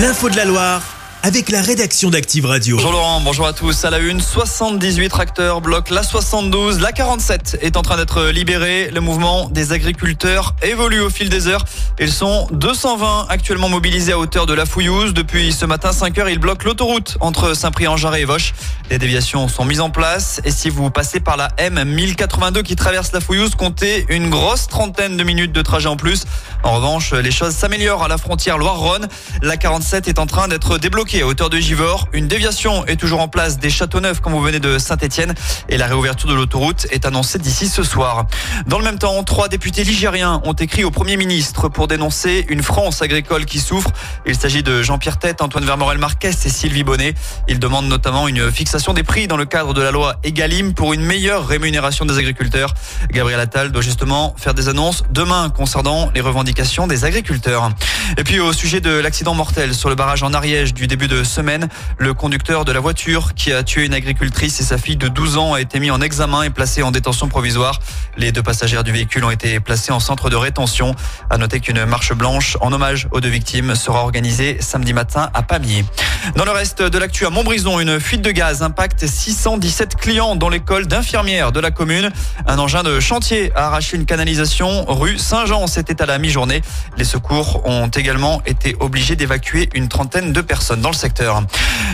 L'info de la Loire avec la rédaction d'Active Radio. Bonjour Laurent, bonjour à tous. À la une, 78 tracteurs bloquent la 72. La 47 est en train d'être libérée. Le mouvement des agriculteurs évolue au fil des heures. Ils sont 220 actuellement mobilisés à hauteur de la Fouillouse. Depuis ce matin 5 heures, ils bloquent l'autoroute entre Saint-Prix-en-Jarret et Voche. Les déviations sont mises en place. Et si vous passez par la M1082 qui traverse la Fouillouse, comptez une grosse trentaine de minutes de trajet en plus. En revanche, les choses s'améliorent à la frontière Loire-Rhône. La 47 est en train d'être débloquée à hauteur de Givors. Une déviation est toujours en place des Châteauneuf quand vous venez de Saint-Etienne et la réouverture de l'autoroute est annoncée d'ici ce soir. Dans le même temps, trois députés ligériens ont écrit au Premier ministre pour dénoncer une France agricole qui souffre. Il s'agit de Jean-Pierre Tête, Antoine Vermorel-Marquez et Sylvie Bonnet. Ils demandent notamment une fixation des prix dans le cadre de la loi Egalim pour une meilleure rémunération des agriculteurs. Gabriel Attal doit justement faire des annonces demain concernant les revendications des agriculteurs. Et puis au sujet de l'accident mortel sur le barrage en Ariège du début de semaine. Le conducteur de la voiture qui a tué une agricultrice et sa fille de 12 ans a été mis en examen et placé en détention provisoire. Les deux passagères du véhicule ont été placés en centre de rétention. À noter qu'une marche blanche en hommage aux deux victimes sera organisée samedi matin à Pamiers. Dans le reste de l'actu à Montbrison, une fuite de gaz impacte 617 clients dans l'école d'infirmières de la commune. Un engin de chantier a arraché une canalisation rue Saint-Jean. C'était à la mi-journée. Les secours ont également été obligés d'évacuer une trentaine de personnes dans le secteur.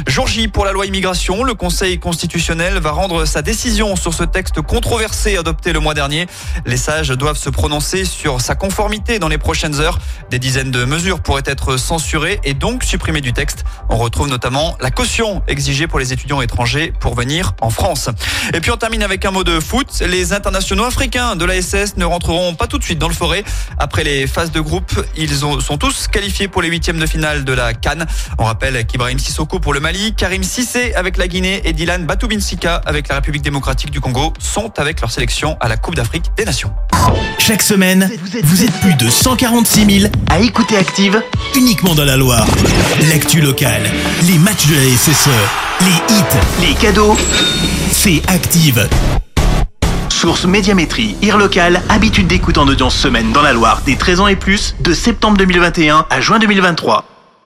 Jour J pour la loi immigration, le Conseil constitutionnel va rendre sa décision sur ce texte controversé adopté le mois dernier. Les sages doivent se prononcer sur sa conformité dans les prochaines heures. Des dizaines de mesures pourraient être censurées et donc supprimées du texte. On retrouve notamment la caution exigée pour les étudiants étrangers pour venir en France. Et puis on termine avec un mot de foot. Les internationaux africains de la SS ne rentreront pas tout de suite dans le forêt. Après les phases de groupe, ils sont tous qualifiés pour les huitièmes de finale de la Cannes. On rappelle qu'Ibrahim Sissoko pour le Mali, Karim Sissé avec la Guinée et Dylan Batoubinsika avec la République démocratique du Congo sont avec leur sélection à la Coupe d'Afrique des Nations. Chaque semaine, vous êtes plus de 146 000 à écouter Active uniquement dans la Loire. L'actu locale, les matchs de la SSE, les hits, les cadeaux, c'est Active. Source Médiamétrie, IR local, habitude d'écoute en audience semaine dans la Loire des 13 ans et plus, de septembre 2021 à juin 2023.